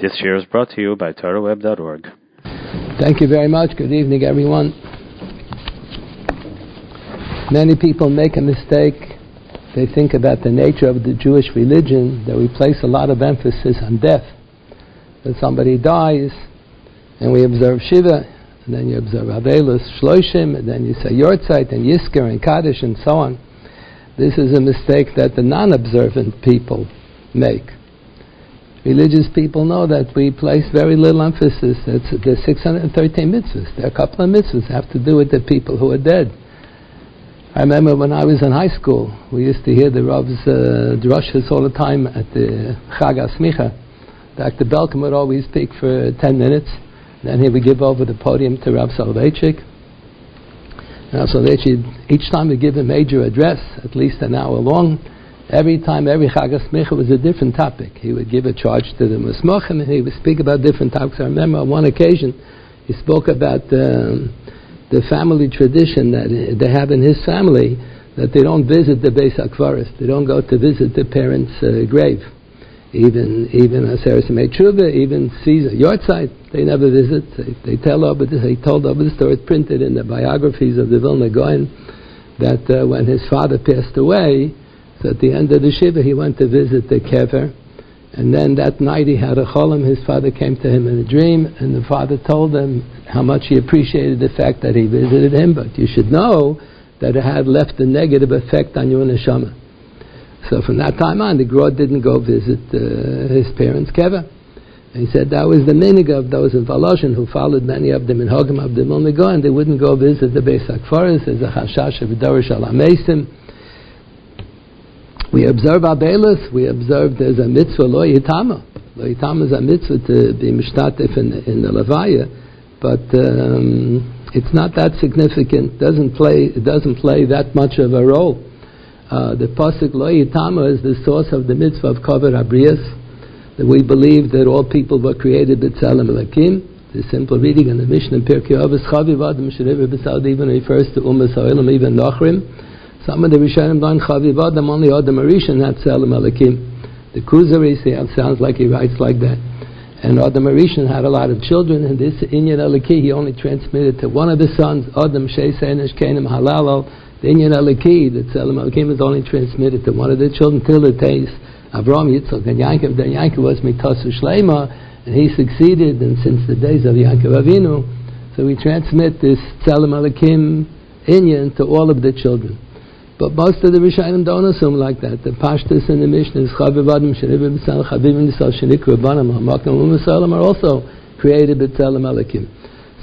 This year is brought to you by TorahWeb.org. Thank you very much. Good evening, everyone. Many people make a mistake. They think about the nature of the Jewish religion that we place a lot of emphasis on death. That somebody dies, and we observe Shiva, and then you observe Avelus, Shloshim, and then you say Yortzeit, and Yisker, and Kaddish, and so on. This is a mistake that the non observant people make. Religious people know that we place very little emphasis. It's, there's 613 mitzvahs. There are a couple of mitzvahs have to do with the people who are dead. I remember when I was in high school, we used to hear the Rav's uh, drushes all the time at the Chag HaSmicha. Dr. Belkin would always speak for 10 minutes, then he would give over the podium to Rav Soloveitchik. Rav Soloveitchik, each time would give a major address, at least an hour long. Every time, every Chag HaSmicha was a different topic. He would give a charge to the Musmachim, and he would speak about different topics. I remember on one occasion, he spoke about... Um, the family tradition that they have in his family that they don't visit the Beis Akvaris. They don't go to visit the parents' uh, grave. Even even Aseres even Caesar Yortzeit, they never visit. They, they tell over the, they told over the story, printed in the biographies of the Vilna Gaon, that uh, when his father passed away, so at the end of the Shiva, he went to visit the Kever, and then that night he had a cholam. His father came to him in a dream, and the father told him how much he appreciated the fact that he visited him. But you should know that it had left a negative effect on your neshama. So from that time on, the Grod didn't go visit uh, his parents' keva. And he said that was the minig of those in Volozhin who followed many of them in Hogam of the Milnigo, and they wouldn't go visit the Beis Akfaris as a chashash of Dorish al we observe Abelis, we observe there's a mitzvah lo yitama. Lo yitama is a mitzvah to be mishtatif in, in the levaya, but um, it's not that significant. Doesn't play. It doesn't play that much of a role. Uh, the pasuk lo yitama is the source of the mitzvah of kover abrias. That we believe that all people were created b'tzelem elakim. The simple reading in the Mishnah Pirkei Avos Chaviv Adam even refers to Umas Ha'olam, even Nachrim. Some of the Rishonim learn Chaviv Adam, only Adam Arishan, not Selim Elikim. The Kuzari sounds like he writes like that. And Adam Arishan had a lot of children, and this Inyan Eliki he only transmitted to one of the sons, Adam Sheisenish Kenim Halalo. The Inyan Eliki, that Selim Elikim is only transmitted to one of the children till it takes Avram Yitzchak and Yankov. Then Yankov was Mitasu Shlema, and he succeeded, and since the days of Yankov Avinu, so we transmit this Selim Elikim Inyan to all of the children. But most of the Rishonim don't assume like that. The Pashtus and the Mishnah is Chaviv Adam Chavivim Nisal Shenik Rabbanim Hamakim Umasalim are also created B'Tzalim Alekim.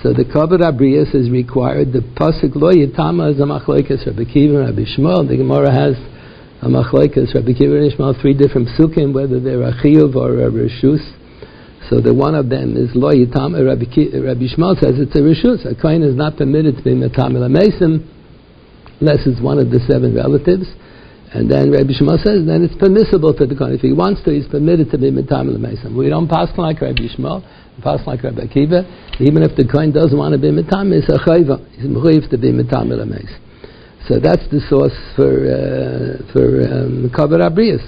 So the Kavod Abrius is required. The Pasuk Lo Yitama is a Machlekes Rabbi Kiva and Rabbi Shmuel. The Gemara has a Machlekes Rabbi Kiva and Shmuel, three different psukim, whether they're a Chiyuv or a Rishus. So the one of them is Lo Yitama. Rabbi, Rabbi Shmuel says it's a Rishus. A coin is not permitted to be Metamil Mesim unless it's one of the seven relatives. And then Rabbi Shmuel says, then it's permissible for the Kohen. If he wants to, he's permitted to be Mitam Mason. We don't pass like Rabbi Shmuel, we pass like Rabbi Akiva. Even if the Kohen doesn't want to be Mitam, it's a Chayva. He's Mechuyev to be Mitam Mason. So that's the source for, uh, for um, Kavar Abrius.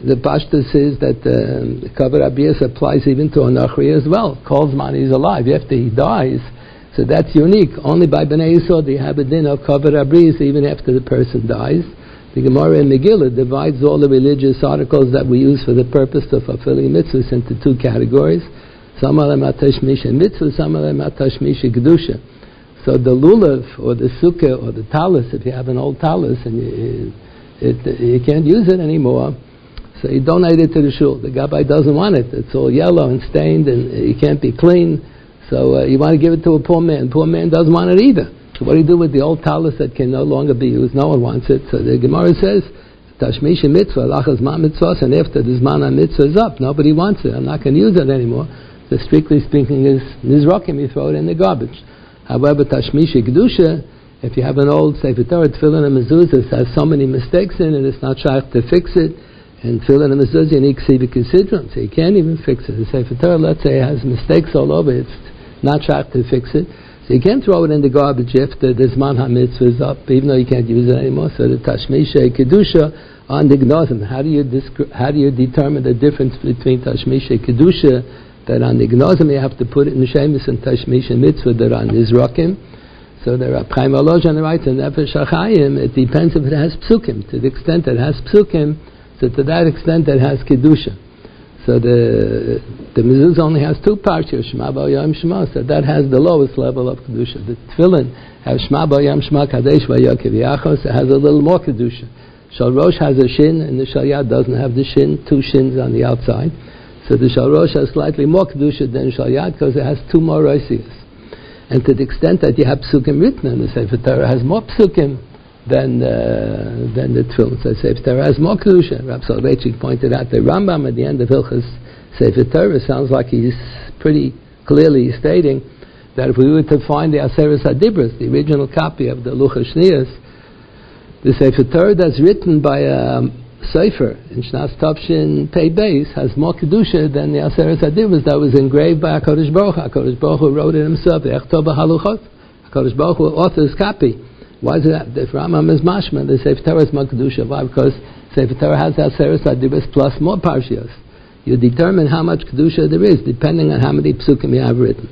The Pashta says that um, Kavar Abrius applies even to Anachri as well. Calls man he's alive. After he dies, so that's unique. Only by Bnei Yisod you have a din of covered abris even after the person dies. The Gemara in Megillah divides all the religious articles that we use for the purpose of fulfilling mitzvahs into two categories. Some of them are tashmish and mitzvah, some of them are tashmish and kedusha. So the lulav or the sukkah or the talus, if you have an old talus and you, it, you can't use it anymore, so you donate it to the shul. The gabbai doesn't want it. It's all yellow and stained and it can't be clean. So uh, you want to give it to a poor man. Poor man doesn't want it either. So what do you do with the old talus that can no longer be used? No one wants it. So the Gemara says, Tashmisha mitzvah, lachas ma mitzvah, and after the zman mitzvah is up, nobody wants it. I'm not going to use it anymore. So strictly speaking, is nizrokim, you throw it in the garbage. However, Tashmisha kedusha, if you have an old Sefer Torah, tefillin and mezuzah, has so many mistakes in it, it's not shaykh to fix it. And tefillin and mezuzah, you need considerant, so you can't even fix it. The Sefer Torah, let's say, has mistakes all over it not shach to fix it. So you can't throw it in the garbage if the, the Zman HaMitzvah is up, even though you can't use it anymore. So the Tashmisha Kedusha on the Gnozim. How do you disc- how do you determine the difference between Tashmisha Kedusha that on the Gnozim you have to put it in Shemus and Tashmisha Mitzvah that on Nizrakim? So there are Chaim Alojan writes in Nefesh HaChaim, it depends if it has psukim. To the extent that it has psukim, so to that extent it has Kedusha. So the the mezuzah only has two parts here. Shema Yom Shema, so that has the lowest level of kedusha. The tefillin has Shema Yom Shema Kadesh Vayokev Yachos. It has a little more kedusha. Shalrosh has a shin, and the Shalyat doesn't have the shin, two shins on the outside. So the Shalrosh has slightly more Kedusha than Shalyat because it has two more Roisias. And to the extent that you have Psukim written in the Sefer Torah has more Psukim than, uh, than the Tefillin. So Sefer Torah has more Kedusha. Rab Soloveitchik pointed out the Rambam at the end of Hilchas Sefer Torah sounds like he's pretty clearly stating that if we were to find the Aseres Adibras, the original copy of the Luchas Shnias, the Sefer Torah that's written by a Sefer in Shnas Topshin Pei Beis has more Kedusha than the Aseret Adivas that was engraved by HaKadosh Baruch HaKadosh Baruch Hu wrote it himself. HaKadosh Baruch Hu author's copy. Why is that? The Rambam is mashma, the Sefer Torah is more Kedusha. Why? Because Sefer Torah has the Aseret Adivas plus more Parshias. You determine how much Kedusha there is depending on how many Psukim you have written.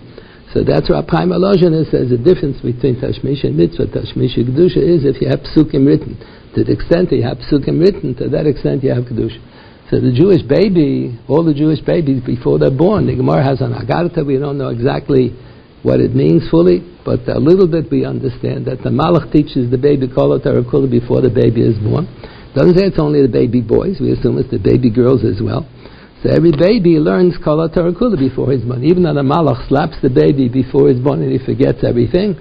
So that's why Chaim Volozhin says the difference between Tashmish and Mitzvah. Tashmish and Kedusha is if you have Psukim written. To the extent that you have Psukim written, to that extent you have Kedusha. So the Jewish baby, all the Jewish babies before they're born, the Gemara has an Agartha, we don't know exactly what it means fully, but a little bit we understand that the Malach teaches the baby Kol Tarakula before the baby is born. Doesn't say it's only the baby boys, we assume it's the baby girls as well. So every baby learns Kol Tarakula before he's born. Even though the Malach slaps the baby before he's born and he forgets everything.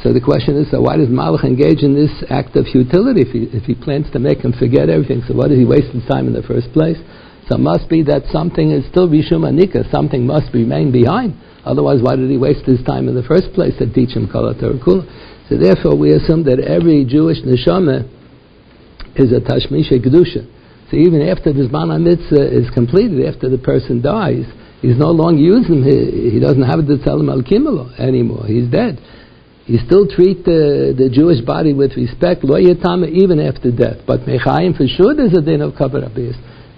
So the question is, so why does Malach engage in this act of futility if he, if he plans to make him forget everything? So why does he waste his time in the first place? So it must be that something is still Rishum Anika, something must remain behind. Otherwise, why did he waste his time in the first place to teach him Kol? So therefore, we assume that every Jewish neshama is a Tashmisha Kedusha. So even after the Zman Mitzvah is completed, after the person dies, he's no longer using he, he doesn't have the Tzelem Al Kimelo anymore. He's dead. You still treat the, the Jewish body with respect, lo even after death. But Mechaim, for sure, there's a din of Kavar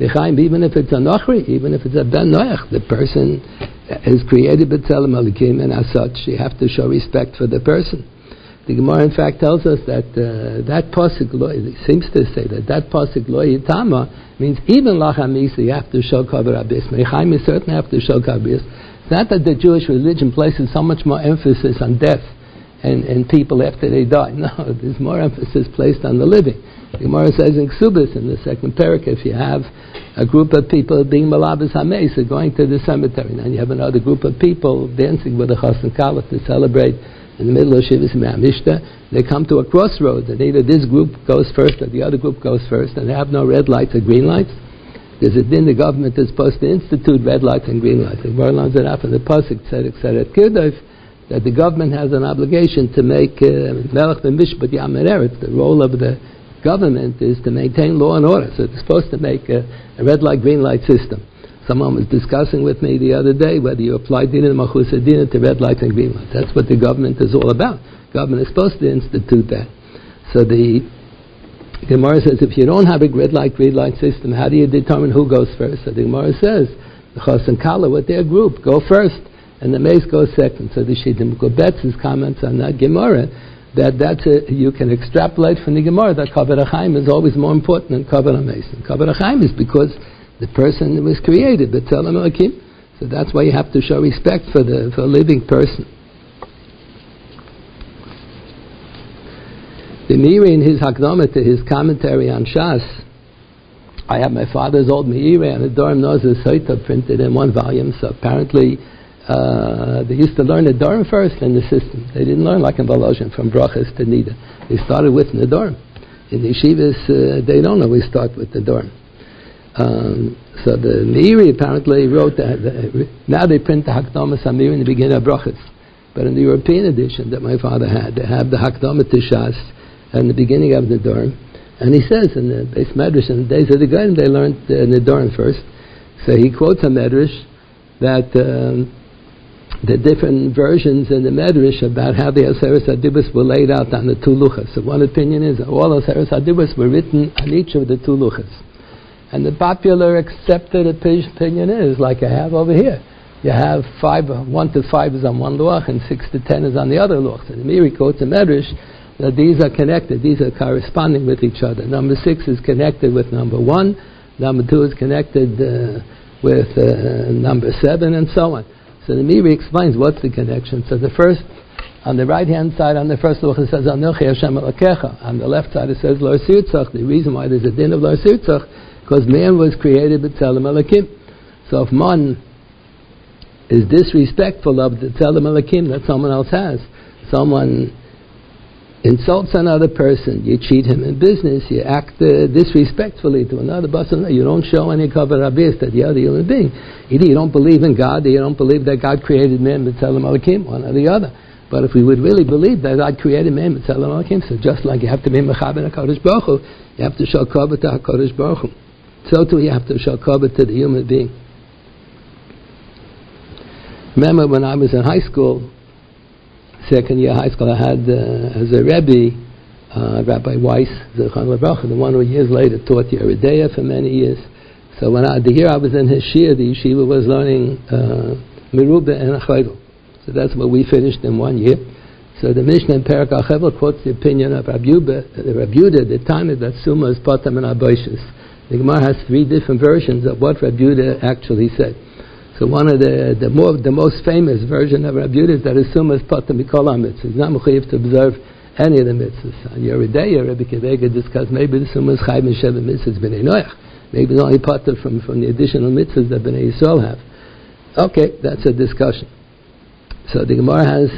Even if it's a Nochri, even if it's a Ben Noach, the person is created B'Tzelem Alikim, and as such, you have to show respect for the person. The Gemara, in fact, tells us that uh, that pasuk seems to say that that pasuk lo yitama means even lachamisa you have to show kaver abis. Mechaim you certainly have to show abis. It's not that the Jewish religion places so much more emphasis on death and, and people after they die. No, there's more emphasis placed on the living. The Gemara says in Ksubis, in the second parak, if you have a group of people being malabas hamesa, going to the cemetery, and you have another group of people dancing with a chassan kala to celebrate in the middle of Shivas Mishta, they come to a crossroads, and either this group goes first or the other group goes first, and they have no red lights or green lights. There's a din the government is supposed to institute red lights and green lights. The Gemara learns it out from the pasuk said etc. that the government has an obligation to make uh, melech uh, mishpat yameret. The role of the government is to maintain law and order. So it's supposed to make a, a red light, green light system. Someone was discussing with me the other day whether you apply din and machus to red lights and green lights. That's what the government is all about. Government is supposed to institute that. So the Gemara says if you don't have a red light, green light system, how do you determine who goes first? So the Gemara says the Chos and Kala with their group go first, and the Mace goes second. So the Shittah Mekubetzes comments on that Gemara that that's a, uh, you can extrapolate from the Gemara that Kavod is always more important than Kavod HaMesim. Kavod is because the person was created, the Tzelem Elokim. So that's why you have to show respect for the for a living person. The Meiri in his Hakdama to his commentary on Shas, I have my father's old Meiri and the Durham Nozes Soita printed in one volume, so apparently uh, they used to learn the Durham first in the system. They didn't learn like in Volozhin from Brachas to Nida. They started with the Durham. In the yeshivas, uh, they don't always start with the Durham. Um, so the Meiri apparently wrote that. The, now they print the Hakdama Samir in the beginning of Brachas. But in the European edition that my father had, they have the Hakdama Tishas and the beginning of the Dorm. And he says in the base Medrash, in the days of the Garden, they learned uh, Nidoran first. So he quotes a Medrash that um, the different versions in the Medrash about how the Aseres Adibus were laid out on the two luchas. So one opinion is all Aseres Adibus were written on each of the two luchas. And the popular accepted opinion is, like I have over here, you have five, one to five is on one luach and six to ten is on the other luach. And the Meiri quotes a Medrash that these are connected, these are corresponding with each other. Number six is connected with number one, number two is connected uh, with uh, number seven, and so on. So the Meiri explains what's the connection. So the first, on the right hand side, on the first luach, it says Anochi Hashem Elakecha. On the left side, it says Lor Sirtzach. The reason why there's a din of Lor Sirtzach, because man was created B'Tzelem Elakim. So if man is disrespectful of the Tzelem Elakim that someone else has, someone insults another person, you cheat him in business, you act uh, disrespectfully to another person, you don't show any cover abis to the other human being. Either you don't believe in God, or you don't believe that God created man b'tzelem alakim, one or the other. But if we would really believe that God created man but tell him, alakim, so just like you have to be mechaber HaKadosh Baruch Hu, you have to show cover to HaKadosh Baruch Hu. So too you have to show cover to the human being. Remember when I was in high school, second year high school, I had uh, as a Rebbe, uh, Rabbi Weiss, the one who years later taught Yoreh De'ah for many years. So when I, the year I was in his shir, the yeshiva was learning uh, Merubah and Achaydel. So that's what we finished in one year. So the Mishnah in Perak Achevel quotes the opinion of Rabbi Rabbi Yudah, the time that Summa is Potam and Aboishis. The Gemara has three different versions of what Rabbi Yudah actually said. So one of the the more the most famous version of Rabbi Yehuda is that Asuma is patam mikol mitzvahs. He's not mechayiv to observe any of the mitzvahs. On De'ah, Rabbi Kivega discussed maybe the Asuma is chayv mishevet mitzvahs b'nei noach. Maybe it's only patam from from the additional mitzvahs that b'nei Yisrael have. Okay, that's a discussion. So the Gemara has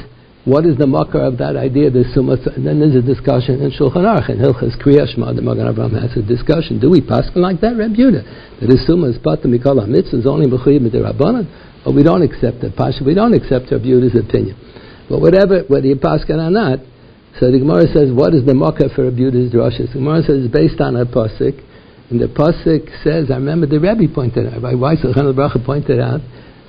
what is the makar of that idea? The summa, and then there's a discussion in Shulchan Aruch and Hilchas Kriya Shema. The Magen Avraham has a discussion. Do we pass like that, Reb Yehuda? That the summa is patam mikol mitzvah is only b'chuyim rabbanan, but we don't accept it. Pasha, we don't accept Reb Yehuda's opinion. But whatever, whether you pass or not, so the Gemara says, what is the makar for Reb Yehuda's drashas? The Gemara says it's based on a pasuk, and the pasuk says, I remember the Rebbe pointed out, Why? Rabbi Weiss pointed out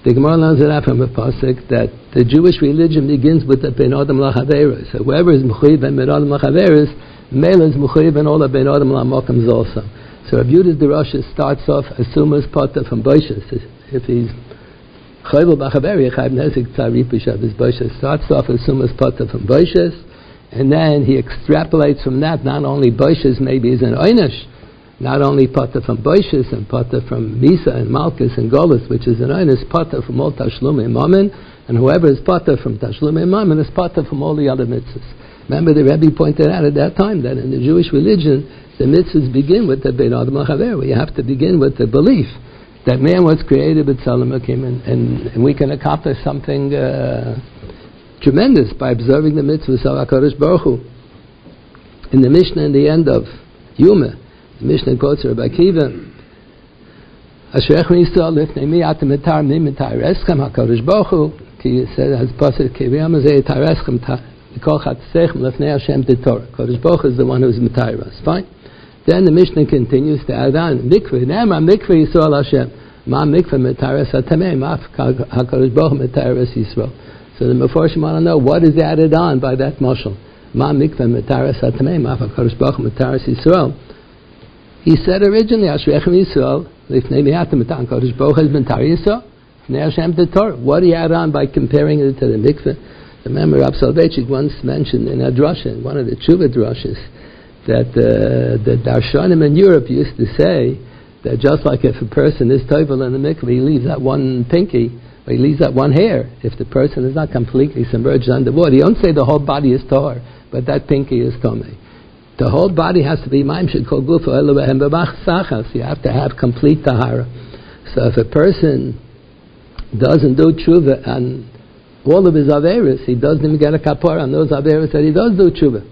the Gemara learns it out from a pasuk that the Jewish religion begins with the Ben Adam Lachaveris. So whoever is Mechuyev Ben Adam Lachaveris, Mela is Mechuyev Ben Ola Ben Adam Lamokams also. So Rabbi Yudah Derosha starts off assumes Potter from Boishas. If he's Chayvel Bachaveri, Chayv Nezik Tzari Pishav is Boishas. Starts off assumes Potter from Boishas, and then he extrapolates from that not only Boishas, maybe he's an Einish, not only pata from Boishis and pata from Misa and Malkus and Golis, which is an earnest pata from all Tashlum Mammon, and whoever is pata from Tashlum Mammon is pata from all the other mitzvahs. Remember, the Rebbe pointed out at that time that in the Jewish religion, the mitzvahs begin with the Bein Adam where you have to begin with the belief that man was created with Salamakim, and, and, and we can accomplish something uh, tremendous by observing the mitzvahs of HaKadosh Baruch Hu. In the Mishnah, in the end of Yuma, Mishnah quotes Rabbi Akiva. Asherech Yisrael lifnei mi atem etar mi mitar eschem HaKadosh Baruch Hu ki said as pasuk ki v'yam azeh etar eschem mikol chatzechem lifnei Hashem titor HaKadosh Baruch is the one who is mitar us. Fine. Then the Mishnah continues to add on mikveh nema mikveh Yisrael Hashem ma mikveh mitares hatamei ma HaKadosh Baruch Hu mitares Yisrael. So the Meforshim want to know what is added on by that mashal. Ma mikveh mitares hatamei ma HaKadosh Baruch Hu mitares Yisrael. He said originally, Ashrechem Yisrael, Lifnei Miatim Matan Kodesh Baruch has been Yisrael, Hashem the. What you add on by comparing it to the mikveh? Remember, Rab Soloveitchik once mentioned in a drasha, one of the Tshuva drashas, that uh, the Darshanim in Europe used to say that just like if a person is toivel in the mikveh, he leaves that one pinky, or he leaves that one hair. If the person is not completely submerged underwater, he don't say the whole body is tar, but that pinky is tomei. The whole body has to be maim shekol gufa elohem sachas. You have to have complete tahara. So if a person doesn't do tshuva and all of his averis, he doesn't even get a kapor on those averis that he does do tshuva.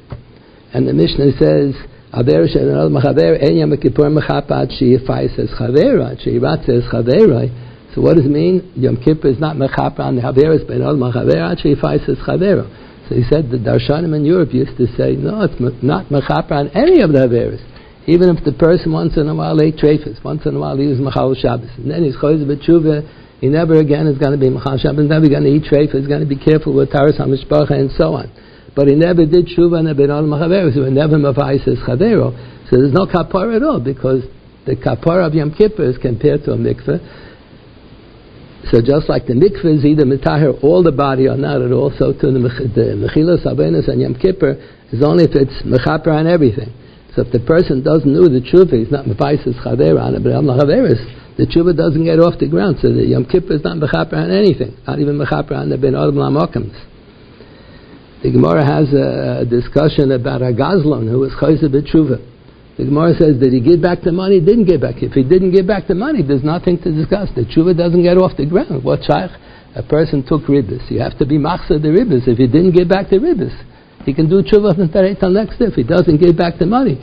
And the Mishnah says, aver she'enol machaver en yam kippur mechapat she'yifais es chavera, she'iratz es chavera. So what does it mean? Yom Kippur is not mechaper on the haveris, but enol machaver she'yifais es chavera. He said the Darshanim in Europe used to say, no, it's not mechaper on any of the Averis. Even if the person once in a while ate trefus, once in a while he was Machal Shabbos, and then he's Choyz B'tshuva, he never again is going to be Machal Shabbos, never going to eat treif, he's going to be careful with Taras HaMishpacha and so on. But he never did Shuva and Abinol Machaveros, he never Mavais his Chavero. So there's no kapara at all because the kapara of Yom Kippur is compared to a mikveh. So just like the mikveh is either mitahir all the body or not at all, so to the, the mechilas and Yom Kippur is only if it's mechaper on everything. So if the person doesn't know the truth, he's not mepaisis chaver on it, but I'm chaveris, the tshuva doesn't get off the ground. So the Yom Kippur is not mechaper on anything, not even mechaper on the ben adam lamokams. The Gemara has a discussion about a gazlon who was chayzer b'tshuva. The Gemara says, did he give back the money? Didn't give back. If he didn't give back the money, there's nothing to discuss. The tshuva doesn't get off the ground. What shaykh? A person took ribbis. You have to be machsa the ribbis. If he didn't give back the ribbis, he can do tshuva from Tarei till next day. If he doesn't give back the money,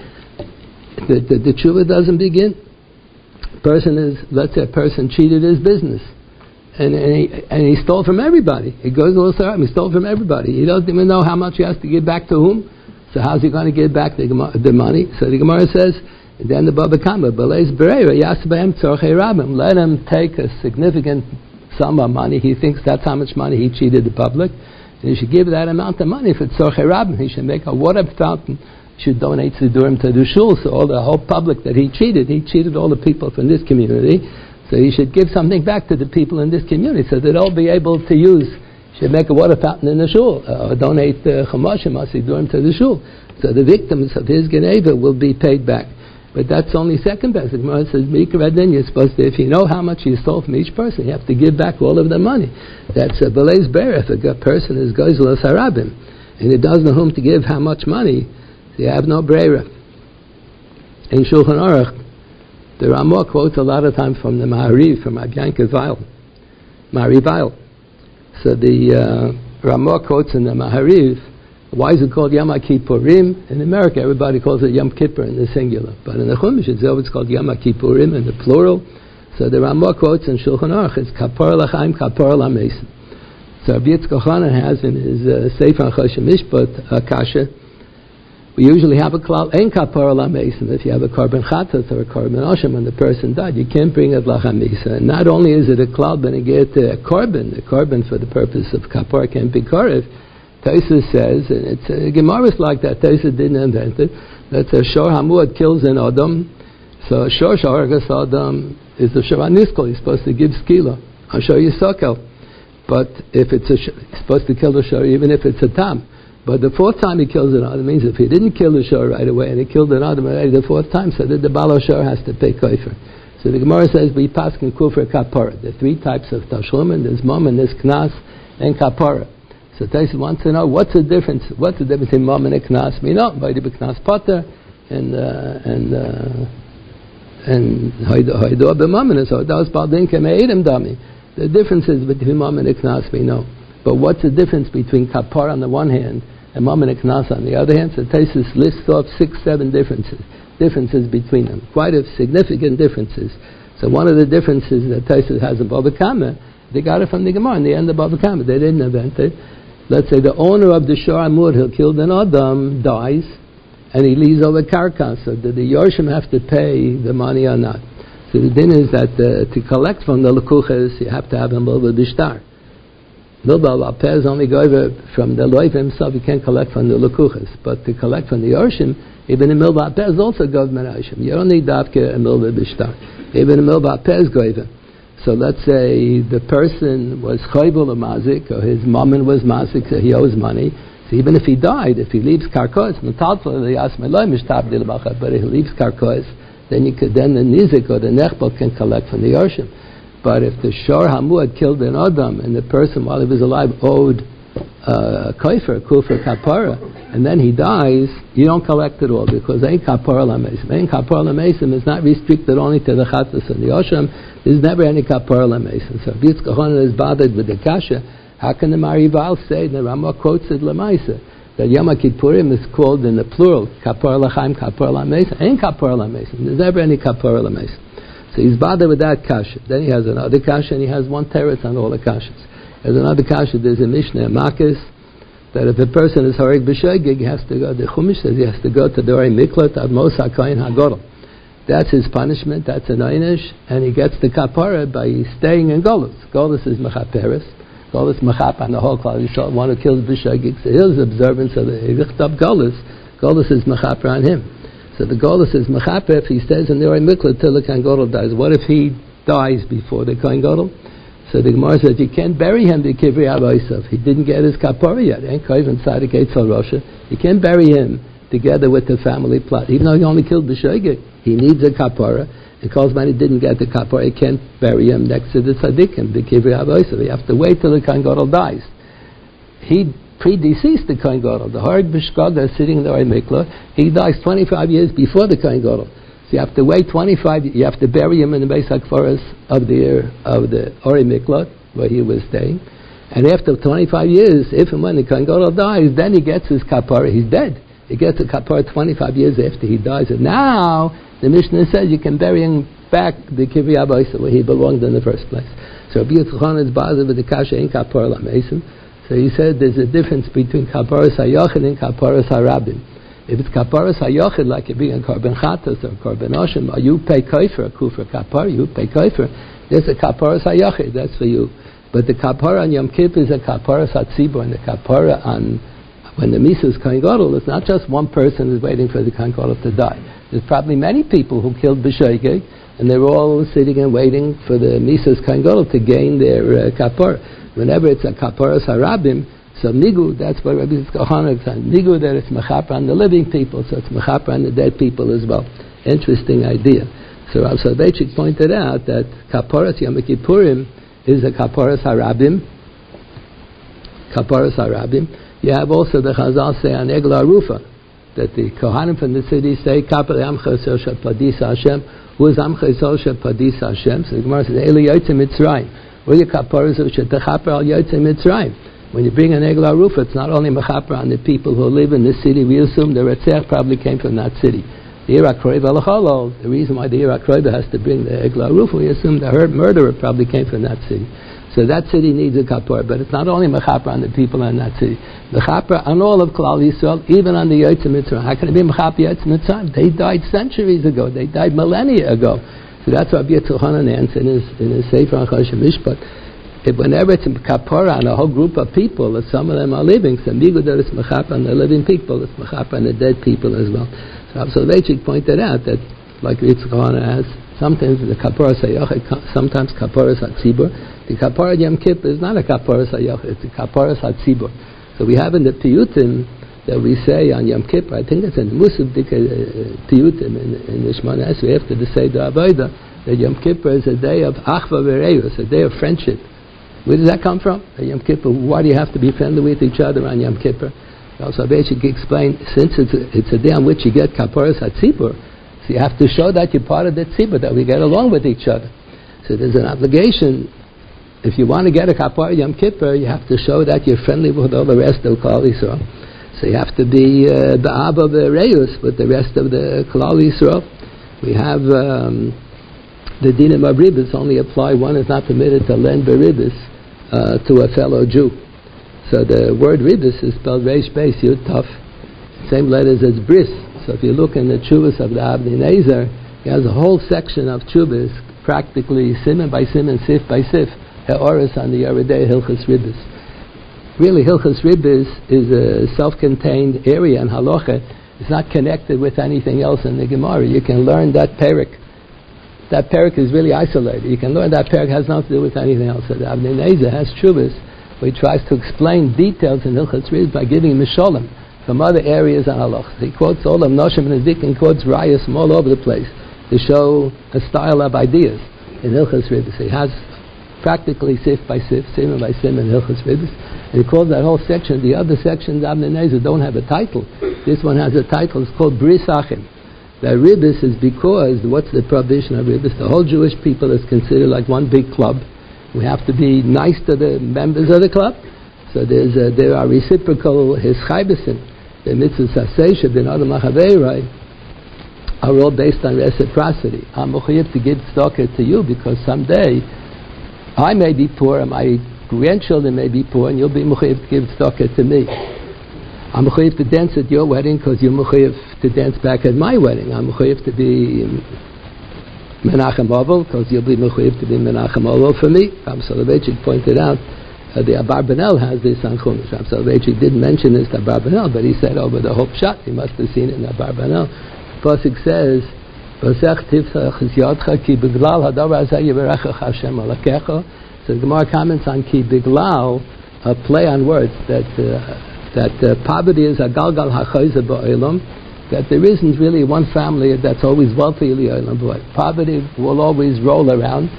the, the, the tshuva doesn't begin. Person is, let's say a person cheated his business. And, and, he, and he stole from everybody. He goes to the he stole from everybody. He doesn't even know how much he has to give back to whom. So how's he going to get back the, the money? So the Gemara says, then the Baba Kama. Let him take a significant sum of money. He thinks that's how much money he cheated the public. And he should give that amount of money for Tzorchei Rabim. He should make a water fountain. He should donate Sidurim to the shul. So all the whole public that he cheated, he cheated all the people from this community. So he should give something back to the people in this community so they'll all be able to use should make a water fountain in the shul, or donate uh, chamashim asidurim to the shul. So the victims of his geneva will be paid back. But that's only second best. The Gemara says, you're supposed to, if you know how much you stole from each person, you have to give back all of the money. That's a belez bear. If a person is gozel harabim, and he doesn't know whom to give how much money, so you have no brera. In Shulchan Aruch, the Ramah quotes a lot of times from the Mahariv, from Abyanka Weil. Mahariv Weil. So the uh, Ramah quotes in the Mahariv, why is it called Yom Kippurim? In America, everybody calls it Yom Kippur in the singular. But in the Chumash, itself, it's called Yom Kippurim in the plural. So the Ramah quotes in Shulchan Aruch, it's Kapar Lachaim, Kapar Lamesim. So Rabbi Yitzchak has in his uh, Sefer Choshen Mishpat, uh, Kasha, we usually have a klal ein kapara lamesim. If you have a carbon chatas or a carbon osham when the person died, you can't bring it lachamisa. And not only is it a klal, get a carbon, a carbon for the purpose of kapara can't be karev. Taisa says, and it's a Gemara is like that. Taisa didn't invent it. That a shor hamuad kills an adam. So a shor sharagas adam is a shor aniskol. He's supposed to give skila. I'll show you. But if it's a, he's supposed to kill the shor, even if it's a tam. But the fourth time he kills another means if he didn't kill the shor right away and he killed another already the fourth time, so the balo shor has to pay kofer. So the Gemara says we pass in kufr kapara. There are three types of tashlumin. There's mom and there's knas and kapara. So Taisa wants to know what's the difference. What's the difference between mom and a knas? We know by the knas potter and uh, and uh, and haido b'mam and so that was baldin keme'idim dami. The differences between mom and knas we know. But what's the difference between kapara on the one hand and Mammon Knas on the other hand. So Taisus lists off six, seven differences, differences between them, quite a significant differences. So one of the differences that Taisus has in Bava Kama, they got it from the Gemara in the end of Bava Kama. They didn't invent it. Let's say the owner of the Shor Amur, who killed an Adam, dies, and he leaves over karkas. So do the Yorshim have to pay the money or not? So the din is that uh, to collect from the Lekuches, you have to have a Milva Bishtar. Milbal Alpez only go from the Loiv himself, He can't collect from the Lukuchas. But to collect from the Yorshim, even in Milbal Alpez also goes Menashim. You need Davke and Milbal Bishtar. Even in Alpez go over. So let's say the person was Chaybul Mazik, or his mammon was Mazik, so he owes money. So even if he died, if he leaves Karkos, but if he leaves Karkos, then you could, then the Nizik or the Nechbot can collect from the Yorshim. But if the Shor Hamu had killed an Adam and the person while he was alive owed uh, kaifer, kufr kapara, and then he dies, you don't collect it all because ain't kapara lamesim. Ain't kapara lamesim is not restricted only to the chatas and the osham. There's never any kapara lamesim. So if Yitzchak is bothered with the kasha, how can the Marival say, the Ramah quotes it lamaisa, that Yom Kippurim is called in the plural, kapara lachaim, kapara lamesim. Ain't kapara lamesim. There's never any kapara lamesim. So he's bothered with that kasha. Then he has another kasha, and he has one teretz on all the kashas. There's another kasha, there's a Mishnah, Makis, that if a person is harig b'shegig, he has to go, the Chumash says he has to go to the Miklat ad Mos HaKayin HaGodol. That's his punishment. That's an einish, and he gets the kapara by staying in Golus. Golus is mechaperes. Golus mechap on the whole klal Yisrael. One who kills b'shogig. So his observance of the richtab Golus. Golus is mechaper on him. So the Golus is mechaper if he stays in the Ori Mikla till the Kohen Gadol dies. What if he dies before the Kohen Gadol? So the Gemara says you can't bury him the Kivri Abaisov. He didn't get his kapara yet. Ain't Kohen inside the gates of Russia. You can't bury him together with the family plot. Even though he only killed the b'shogig. He needs a kapara. And Kozman didn't get the kapara, he can't bury him next to the tzaddikim, the kivri avoisav. You have to wait till the Kohen Gadol dies. He predeceased the Kohen Gadol. The Harag Bishkaga sitting in the Mikla, he dies 25 years before the Kohen Gadol. So you have to wait 25, you have to bury him in the Beis HaKfaras of the, of the Ori Mikla, where he was staying. And after 25 years, if and when the Kohen Gadol dies, then he gets his kapara. He's dead. He gets a kapara 25 years after he dies. And now, the Mishnah says you can bury him back the Abaisa where he belonged in the first place. So Rabbi Yitzchon is bothered with the kasha in Kapar Lamesim. So he said there's a difference between Kaparas HaYochid and Kaparas HaRabim. If it's Kaparas HaYochid, like you're being a Korban Chatas or Korban Oshim, or you pay Kofer, a Kufra Kapar, you pay Kofer, there's a Kaparas HaYochid, that's for you. But the Kapara on Yom Kippur is a Kaparas HaTzibur, and the Kapara on when the Misa is Kohen Gadol, it's not just one person who's waiting for the Kohen to die. There's probably many people who killed B'Shoigeg, and they're all sitting and waiting for the Mises Kohen to gain their uh, kapar. Whenever it's a kapar harabim, so nigu, that's what Rabbi Yitzchak said. Nigu, that it's mechaper on the living people, so it's mechaper on the dead people as well. Interesting idea. So Rav Soloveitchik pointed out that kaparas Yom Kippurim is a kaparas harabim, kaparas harabim. You have also the Chazal say on Egla Rufa, that the Kohanim from the city say, Kapel Amcha Yisrael Padis Hashem. Who is Amcha Yisrael Padis Hashem? So the Gemara says, Eli Mitzrayim. Yotze. When you bring an Egla Rufa, it's not only Mechaper on the people who live in this city. We assume the Retzech probably came from that city. The Irak the reason why the Irak has to bring the Egla Rufa, we assume the murderer probably came from that city. So that city needs a kapor, but it's not only mechaper on the people in that city. Mechaper on all of Klal Yisrael, even on the Yotzim Mitzrayim. How can it be mechaper Yotzim Mitzrayim? They died centuries ago. They died millennia ago. So that's Rabbi Yitzchanan answers in his, in his Sefer on Mishpat. Whenever it's kapora on a whole group of people, if some of them are living, so migu that it's mechaper on the living people, it's mechaper on the dead people as well. So Absolvechik pointed out that, like Yitzchanan has, sometimes the kapora sayachik, sometimes kapora satzibur, the kapara Yom Kippur is not a kapara sayach, it's a kapara satzibur. So we have in the piyutim that we say on Yom Kippur, I think it's in Musaf uh, piyutim in, the Shemana Esrei after the Seder Avodah, that Yom Kippur is a day of achva v'reus, a day of friendship. Where does that come from? Yom Kippur, why do you have to be friendly with each other on Yom Kippur? Also, basically explain, since it's a, it's a day on which you get kapara satzibur, so you have to show that you're part of the tzibur, that we get along with each other. So there's an obligation if you want to get a kapar Yom Kippur, you have to show that you're friendly with all the rest of Klal Yisrael. So you have to be the uh, Reus with the rest of the Klal Yisrael. We have um, the dinim of ribis only apply. One is not permitted to lend beribis uh, to a fellow Jew. So the word ribis is spelled reish beis yud tough, same letters as bris. So if you look in the chuvas of the Avnei Nezer, he has a whole section of chuvas, practically simon by simon, sif by sif Ha'oris on the Yeridei Hilchas Ribbis. Really, Hilchas Ribbis is a self-contained area in Halacha. It's not connected with anything else in the Gemara. You can learn that perik. That perik is really isolated. You can learn that perik has nothing to do with anything else. The Nezer has Chuvas, where he tries to explain details in Hilchas Ribbis by giving Mishalim from other areas in Halacha. He quotes all of Noshim and Zik and quotes Rayas from all over the place to show a style of ideas in Hilchas Ribbis. He has practically sif by sif, simon by simon, hilchas ribis. And he calls that whole section, the other sections, Avnei Nezer, don't have a title. This one has a title, it's called Bris Achim. The ribis is because, what's the prohibition of ribis? The whole Jewish people is considered like one big club. We have to be nice to the members of the club. So there's a, there are reciprocal hischaibesim. The mitzvahs asesha, bin adam are all based on reciprocity. I'm to give stock to you because someday I may be poor, and my grandchildren may be poor, and you'll be mechayiv to give tzedakah to me. I'm mechayiv to dance at your wedding because you're mechayiv to dance back at my wedding. I'm mechayiv to be Menachem Oval, because you'll be mechuyev to be Menachem Oval for me. Ram Soloveitchik pointed out uh, the Abarbanel has this on Chumash. Ram Soloveitchik didn't mention this to Abarbanel, but he said over the whole shot, he must have seen it in Abarbanel. Pasuk says, "V'sech tifsach es yodcha ki beglal hadavar hazeh yivarechach Hashem alakecha." So the Gemara comments on ki beglal, a play on words that uh, that uh, poverty is a galgal hachayze ba'olam, that there isn't really one family that's always wealthy in the island, but poverty will always roll around.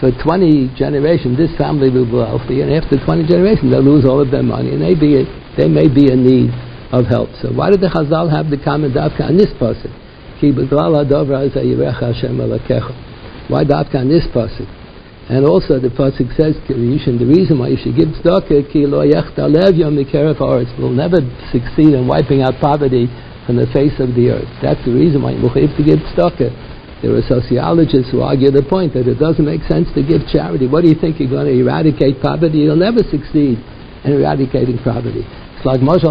For 20 generations, this family will be wealthy, and after 20 generations, they'll lose all of their money, and they, be, they may be in need of help. So why did the Chazal have the comment on this pasuk? Why dafka on this pasuk? And also the pasuk says, the reason why you should give tzedakah, ki lo lev yom will never succeed in wiping out poverty from the face of the earth. That's the reason why you have to give tzedakah. There are sociologists who argue the point that it doesn't make sense to give charity. What do you think you're going to eradicate poverty? You'll never succeed in eradicating poverty. It's like Moshe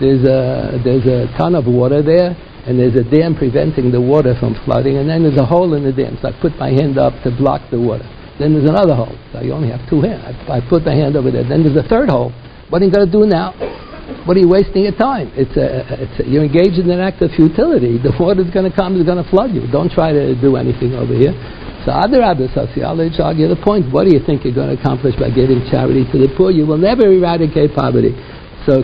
there's a, there's a ton of water there, and there's a dam preventing the water from flooding, and then there's a hole in the dam. So I put my hand up to block the water. Then there's another hole. So you only have two hands. I, I put my hand over there. Then there's a third hole. What are you going to do now? What are you wasting your time? It's a, it's a, you're engaged in an act of futility. The water's going to come, it's going to flood you. Don't try to do anything over here. So other other sociologists argue the point. What do you think you're going to accomplish by giving charity to the poor? You will never eradicate poverty. So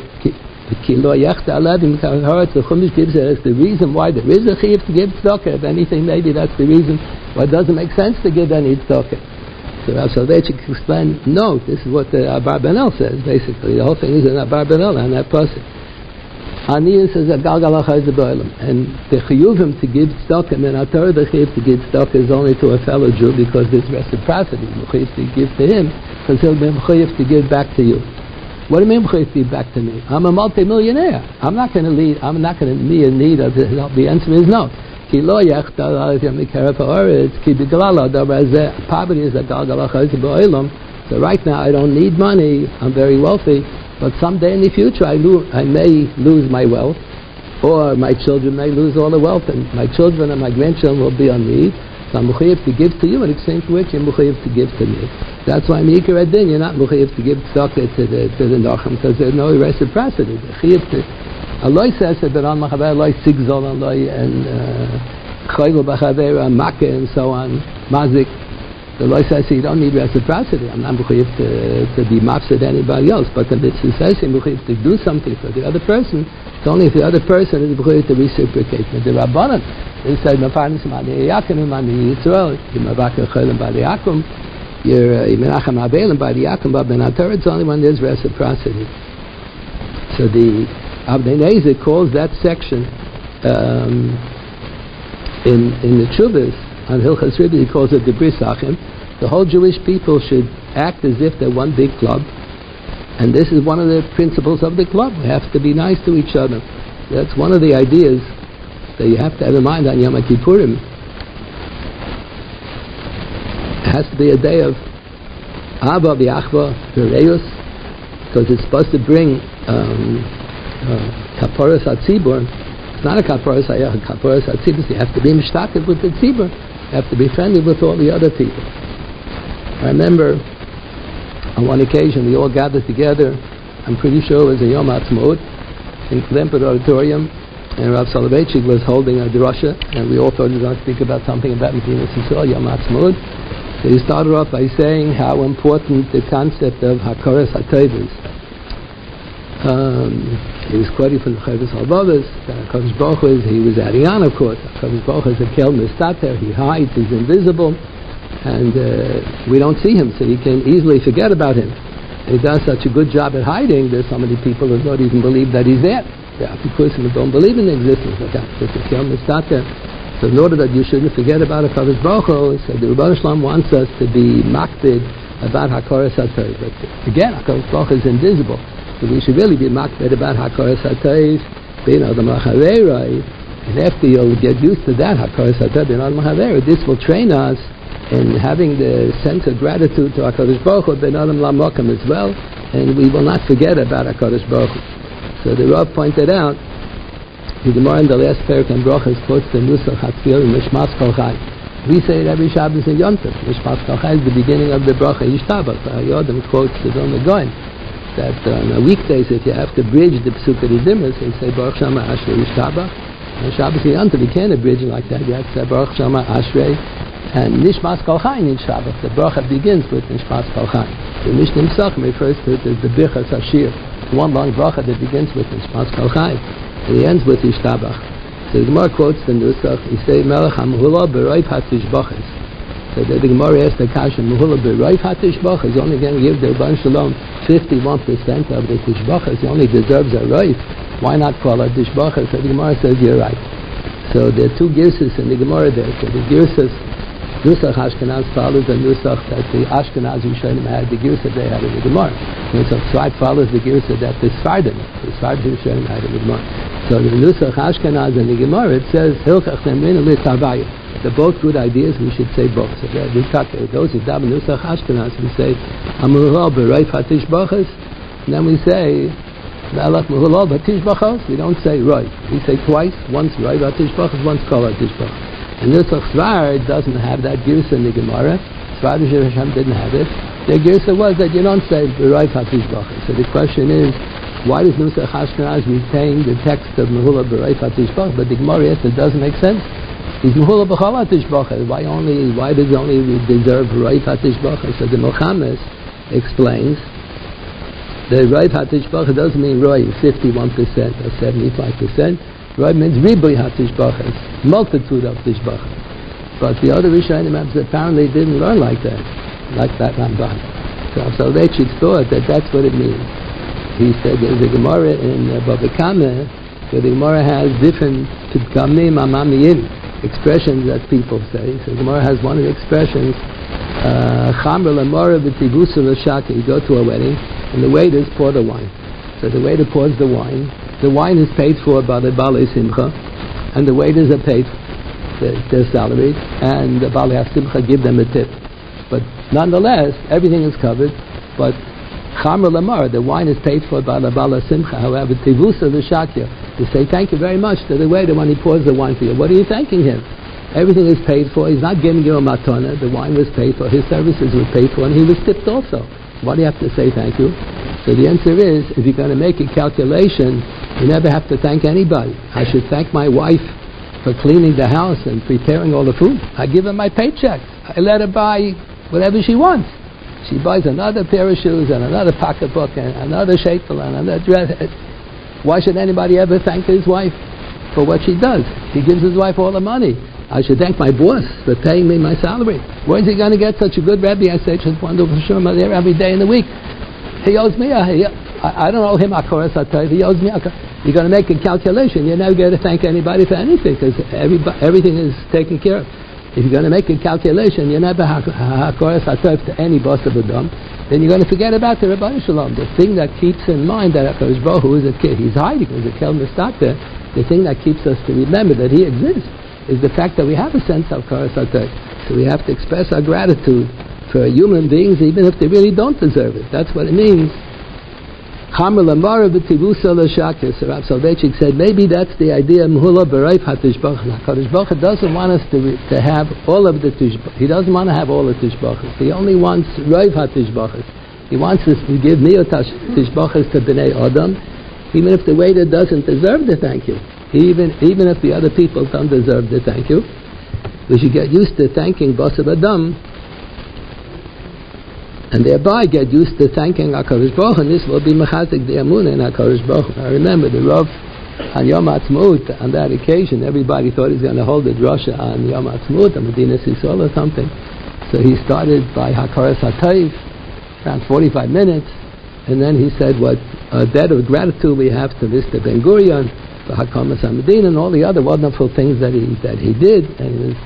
the reason why there is a chiyuv to give tzedakah. If anything, maybe that's the reason why it doesn't make sense to give any tzedakah. So Rav Soloveitchik explained, no, this is what uh, the Abarbanel says, basically. The whole thing is in Abarbanel and that person. Aniyah says a galgalacha is the. And the chiyuvim to give tzedakah, and our Torah the chiyuv to give tzedakah is only to a fellow Jew because there's reciprocity. The chiyuv to give to him because he'll be chiyuv to give back to you. What do you mean feedback to me? I'm a multimillionaire. I'm not going to lead. I'm not going to be in need of his help. The answer is no. Poverty is a So right now I don't need money. I'm very wealthy, but someday in the future I, lo- I may lose my wealth, or my children may lose all the wealth, and my children and my grandchildren will be on me so I'm mechayiv to give to you, in exchange for which you're mechayiv to give to me. That's why I'm Yikar Adin, you're not mechayiv to give tzedakah to the, to the Nachem, because there's no reciprocity. The Allah says that on Machaber, Allah Sigzol, Allah and uh, Chayil Bachaver, Makkah, and so on, Mazik. The Lord says you don't need reciprocity. I'm not mechuyev to, to be mafsed anybody else, but the mitzvah says you're mechuyev to do something for the other person. It's only if the other person is mechuyev to reciprocate. The Rabbanan, they said, "Mafarnis mani yakim mani Yisrael, yimavaka cholim bali yakum." You're menachem abelim bali yakum, but ben It's only when there's reciprocity. So the Abnei calls that section um, in in the Chuvas on Hilchas Rebbe, he calls it the Brisachim. The whole Jewish people should act as if they're one big club, and this is one of the principles of the club. We have to be nice to each other. That's one of the ideas that you have to have in mind on Yom Kippurim. It has to be a day of Abba, V'achva, V'reus, because it's supposed to bring um, kaporos atzibur, it's not a kaporos ayah, kaporos atzibur. You have to be mishtakev with the tzibur. Have to be friendly with all the other people. I remember on one occasion we all gathered together. I'm pretty sure it was a Yom Ha'atzmaut in Lamport Auditorium, and Rav Soloveitchik was holding a drasha, and we all thought he was going to speak about something about Medina Yisrael, Yom Ha'atzmaut. So he started off by saying how important the concept of Hakaras HaTevus um, he was quoting from the Chavis Halbavas, Kodesh Baruch is, he was on, of course. Kodesh Baruch is a kel mistater, he hides, he's invisible, and uh, we don't see him, so you can easily forget about him. And he does such a good job at hiding, there's so many people who don't even believe that he's there. Yeah, because they don't believe in the existence of God. It's a kel mistater. So in order that you shouldn't forget about a Kodesh Baruch Hu, so the Rebbe Shalom wants us to be makbid about HaTorah. But again, HaKodesh Baruch is invisible. So we should really be makbid about Hakaras HaTayis, being Adam HaChaverai, and after you'll get used to that, Hakaras HaTayis, being Adam HaChaverai, this will train us in having the sense of gratitude to HaKadosh Baruch Hu, ben Adam Lamokam as well, and we will not forget about HaKadosh Baruch Hu. So the Rav pointed out The Gemara in the last parak and Brachas quotes the Nusach Hatfil Mishmas Kol Chai. We say it every Shabbos and Yom Tov. Mishmas Kol Chai is the beginning of the Bracha Yishtabach. Yodim quotes the Vilna Gaon that uh, on a weekdays if you have to bridge the Pesukah Dimas, they say Baruch Shama Ashrei Yishtabach. On Shabbos Yom Tov you can't bridge like that. You have to say Baruch Shama Ashrei and Nishmas Kol Chai in Shabbat. The Bracha begins with Nishmas Kol Chai. The Mishnah himself refers to it as the Birchas Hashir. One long bracha that begins with Nishmas Kol Chai and he ends with Yishtabach. So the Gemara quotes the Nusach, say, Melech HaMehula B'Roiv HaTishbachas. So the Gemara asks the Kasha, Mehula B'Roiv HaTishbachas, only going to give the Ban Shalom 51% of the Tishbachas, he only deserves a Roiv. Why not call it Tishbachas? So the Gemara says, you're right. So there are two Girses in the Gemara there. So the Girses Nusach Ashkenaz follows the Nusach that the Ashkenaz Rishonim had, the Girsa they had in the Gemara. Nusach Tzvak follows the Girsa that the Sfardim, the Sfardim Rishonim had in the Gemara. So the Nusach Ashkenaz in the Gemara, it says, Hilchach Nemrin Litavaya. They're both good ideas, we should say both. So we talk, those who daven Nusach Ashkenaz, we say, Amurah Bereif Hatish Bachas, and then we say, we don't say Roy. We say twice, once Bachas, once Kol Hatish Bachas. And Nusach Svar doesn't have that Girsa in the Gemara. Svar Hashem didn't have it. The Girsa was that you don't say B'Raif HaTish So the question is, why does Nusach Ashkenaz retain the text of Mehula B'Raif HaTish But the Gemara yes, it doesn't make sense. He's Mehula B'Chal HaTish Why only, why does only deserve B'Raif HaTish So the Mohammed explains the Raif HaTish doesn't mean Roy 51% or 75%. Right means ribuy hatishbachas, multitude of tishbachas. But the other Rishonim apparently didn't learn like that, like that Ramban. So Soloveitchik thought that that's what it means. He said there's a Gemara in uh, Bava Kama where the Gemara has different pidkamim amamiyim expressions that people say. So the Gemara has one of the expressions, uh, chamr lemora v'tivusu l'shaka. You go to a wedding and the waiters pour the wine. So the waiter pours the wine the wine is paid for by the Bali Simcha, and the waiters are paid their, their salary, and the Bali Simcha give them a tip. But nonetheless, everything is covered. But Chamr Lamar, the wine is paid for by the Bala Simcha. However, Tivusa the Shakya, to say thank you very much to the waiter when he pours the wine for you. What are you thanking him? Everything is paid for. He's not giving you a matana. The wine was paid for. His services were paid for, and he was tipped also. Why do you have to say thank you? So the answer is, if you're going to make a calculation you never have to thank anybody. I should thank my wife for cleaning the house and preparing all the food. I give her my paycheck. I let her buy whatever she wants. She buys another pair of shoes and another pocketbook and another shekel and another dress. Why should anybody ever thank his wife for what she does? He gives his wife all the money. I should thank my boss for paying me my salary. Where's he going to get such a good Rebbe? I say, just wonderful Shema there every day in the week. He owes me a, he, I, I don't owe him a chorus, he owes me a you're going to make a calculation. You're never going to thank anybody for anything because everything is taken care of. If you're going to make a calculation, you're never hakoras hatov to any boss of a Adam, then you're going to forget about the Rabbi Shalom. The thing that keeps in mind that HaKadosh Baruch Hu is a kid, he's hiding, he's a kel there. The thing that keeps us to remember that he exists is the fact that we have a sense of koras hatov. So we have to express our gratitude for human beings even if they really don't deserve it. That's what it means Chamer Lamara b'tivusa l'shakis. Rav Soloveitchik said maybe that's the idea. Mhula b'reif hatishbach. Hakadosh doesn't want us to to have all of the tishbach. He doesn't want to have all the tishbachas. He only wants reif hatishbachas. He wants us to give meal tishbachas to bnei adam, even if the waiter doesn't deserve the thank you. Even even if the other people don't deserve the thank you, we should get used to thanking Basav Adam and thereby get used to thanking HaKadosh Baruch and this will be mechazik the amun in HaKadosh Baruch I remember the Rav on Yom Ha'atzmaut, on that occasion, everybody thought he was going to hold the drasha on Yom Ha'atzmaut, on Medina Sisol or something. So he started by Hakaras HaTayv, around 45 minutes, and then he said what a debt of gratitude we have to Mr. Ben Gurion, for Hakamas and all the other wonderful things that he, that he did, and he was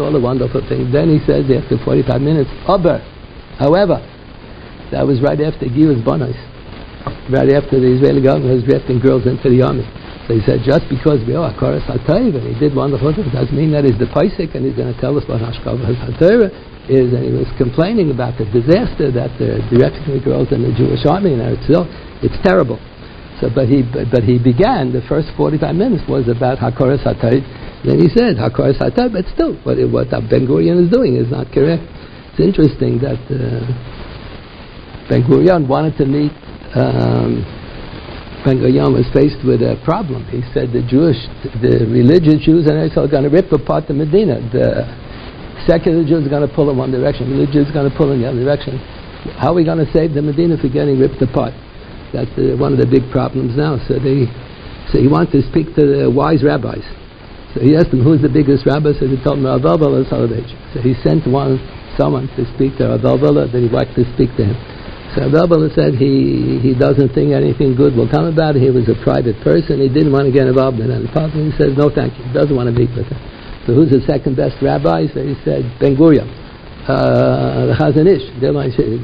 all the wonderful things. Then he said, after 45 minutes, Aber, However, that was right after Giras Bonas, right after the Israeli government was drafting girls into the army. So he said, just because we are Akaras HaTayv, and he did wonderful things, doesn't mean that he's the Paisik, and he's going to tell us what Hashkav HaTayv is, and he was complaining about the disaster that they're directing the girls in the Jewish army in Eretz It's terrible. So, but he but he began the first 45 minutes was about Hakoras Hatayv. Then he said Hakoras Hatayv, but still, what what Ben Gurion is doing is not correct. It's interesting that uh, Ben Gurion wanted to meet. Um, ben Gurion was faced with a problem. He said the Jewish, the religious Jews in Israel are going to rip apart the Medina. The secular Jews are going to pull in one direction. The Religious are going to pull in the other direction. How are we going to save the Medina for getting ripped apart? That's uh, one of the big problems now. So they, so he wanted to speak to the wise rabbis. So he asked them, "Who's the biggest rabbi?" So they told him, Rav Elbala So he sent one, someone to speak to Rav. Then he wanted to speak to him. So Rav said he he doesn't think anything good will come about it. He was a private person. He didn't want to get involved in any politics. He says, "No, thank you." He doesn't want to meet with him. So who's the second best rabbi? So he said, Ben Gurion. Uh, the Chazon Ish, the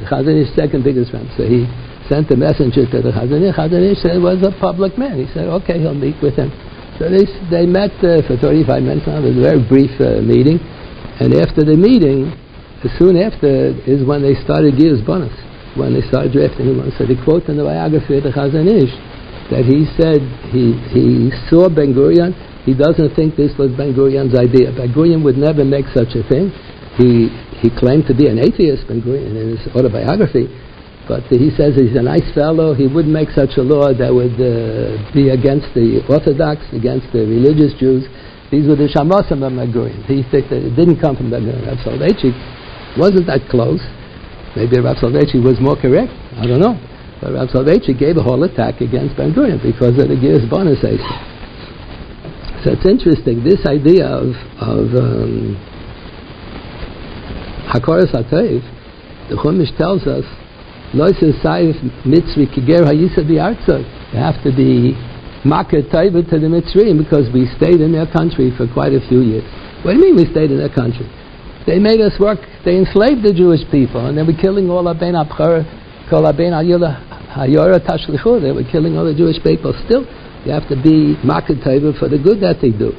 Chazon Ish second biggest rabbi. So he sent a messenger to the Chazon Ish. Chazon Ish said was a public man. He said, okay, he'll meet with him. So they, they met uh, for 35 minutes. It was a very brief uh, meeting. And after the meeting, soon after is when they started Gius Bonus, when they started drafting him. So they quote in the biography of the Chazon Ish that he said he, he saw Ben Gurion. He doesn't think this was Ben Gurion's idea. Ben Gurion would never make such a thing. He, he claimed to be an atheist, Ben Gurion, in his autobiography. But he says he's a nice fellow. He wouldn't make such a law that would uh, be against the Orthodox, against the religious Jews. These were the Shamasim of Magurian. He said that it didn't come from Ben Gurion. Rav Soloveitchik wasn't that close. Maybe Rav Soloveitchik was more correct. I don't know. But Rav Soloveitchik gave a whole attack against Ben Gurion because of the Gius bonus So it's interesting. This idea of, of um, Hakoras HaTev, the Chumash tells us Loisa Saif Mitzri Kiger Hayisa Biartza. You have to be Taiva to the Mitzrayim because we stayed in their country for quite a few years. What do you mean we stayed in their country? They made us work, they enslaved the Jewish people, and they were killing all Aben Abchar, Kol Ayila Hayora Tashlichu. They were killing all the Jewish people. Still, you have to be Taiva for the good that they do.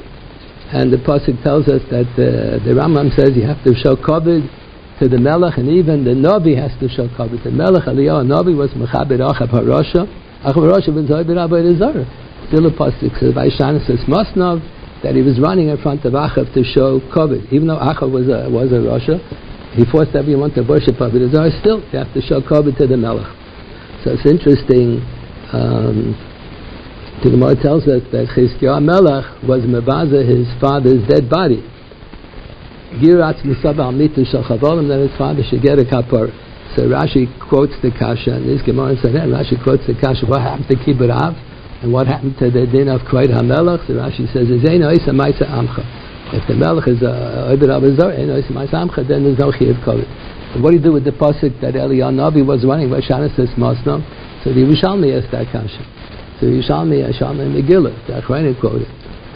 And the Pasuk tells us that uh, the Rambam says you have to show kavod to the Melech, and even the Navi has to show cover. The Melech Eliyahu Navi was Mechabed Achav Harosha. Achav Harosha was Zoybir Abayr Zara. Still a pasuk says, Vaishana says, Masnav, that he was running in front of Achav to show cover. Even though Achav was a, was a Rasha, he forced everyone to worship Abayr Zara. Still, you have to show cover to the Melech. So it's interesting. Um, the Gemara tells us that Chizkiah Melech was Mevaza, his father's dead body. Giratz Misaba Mitu Shachavolim, that his father should get a kapar. So Rashi quotes the Kasha, and this Gemara said, and Rashi quotes the Kasha, what happened to Kibbut Av, and what happened to the din of Kroid HaMelech? So Rashi says, Zeino Isa Maisa Amcha. If the Melech is a Oibid Avazor, Zeino Isa Maisa Amcha, then there's no Chiv Kovid. So what do you do with the pasuk that Eliyahu Navi was running, Vashana says Mosno? So the Yerushalmi asked that Kasha. So Yerushalmi, Yerushalmi Megillah, the Achrayim quoted.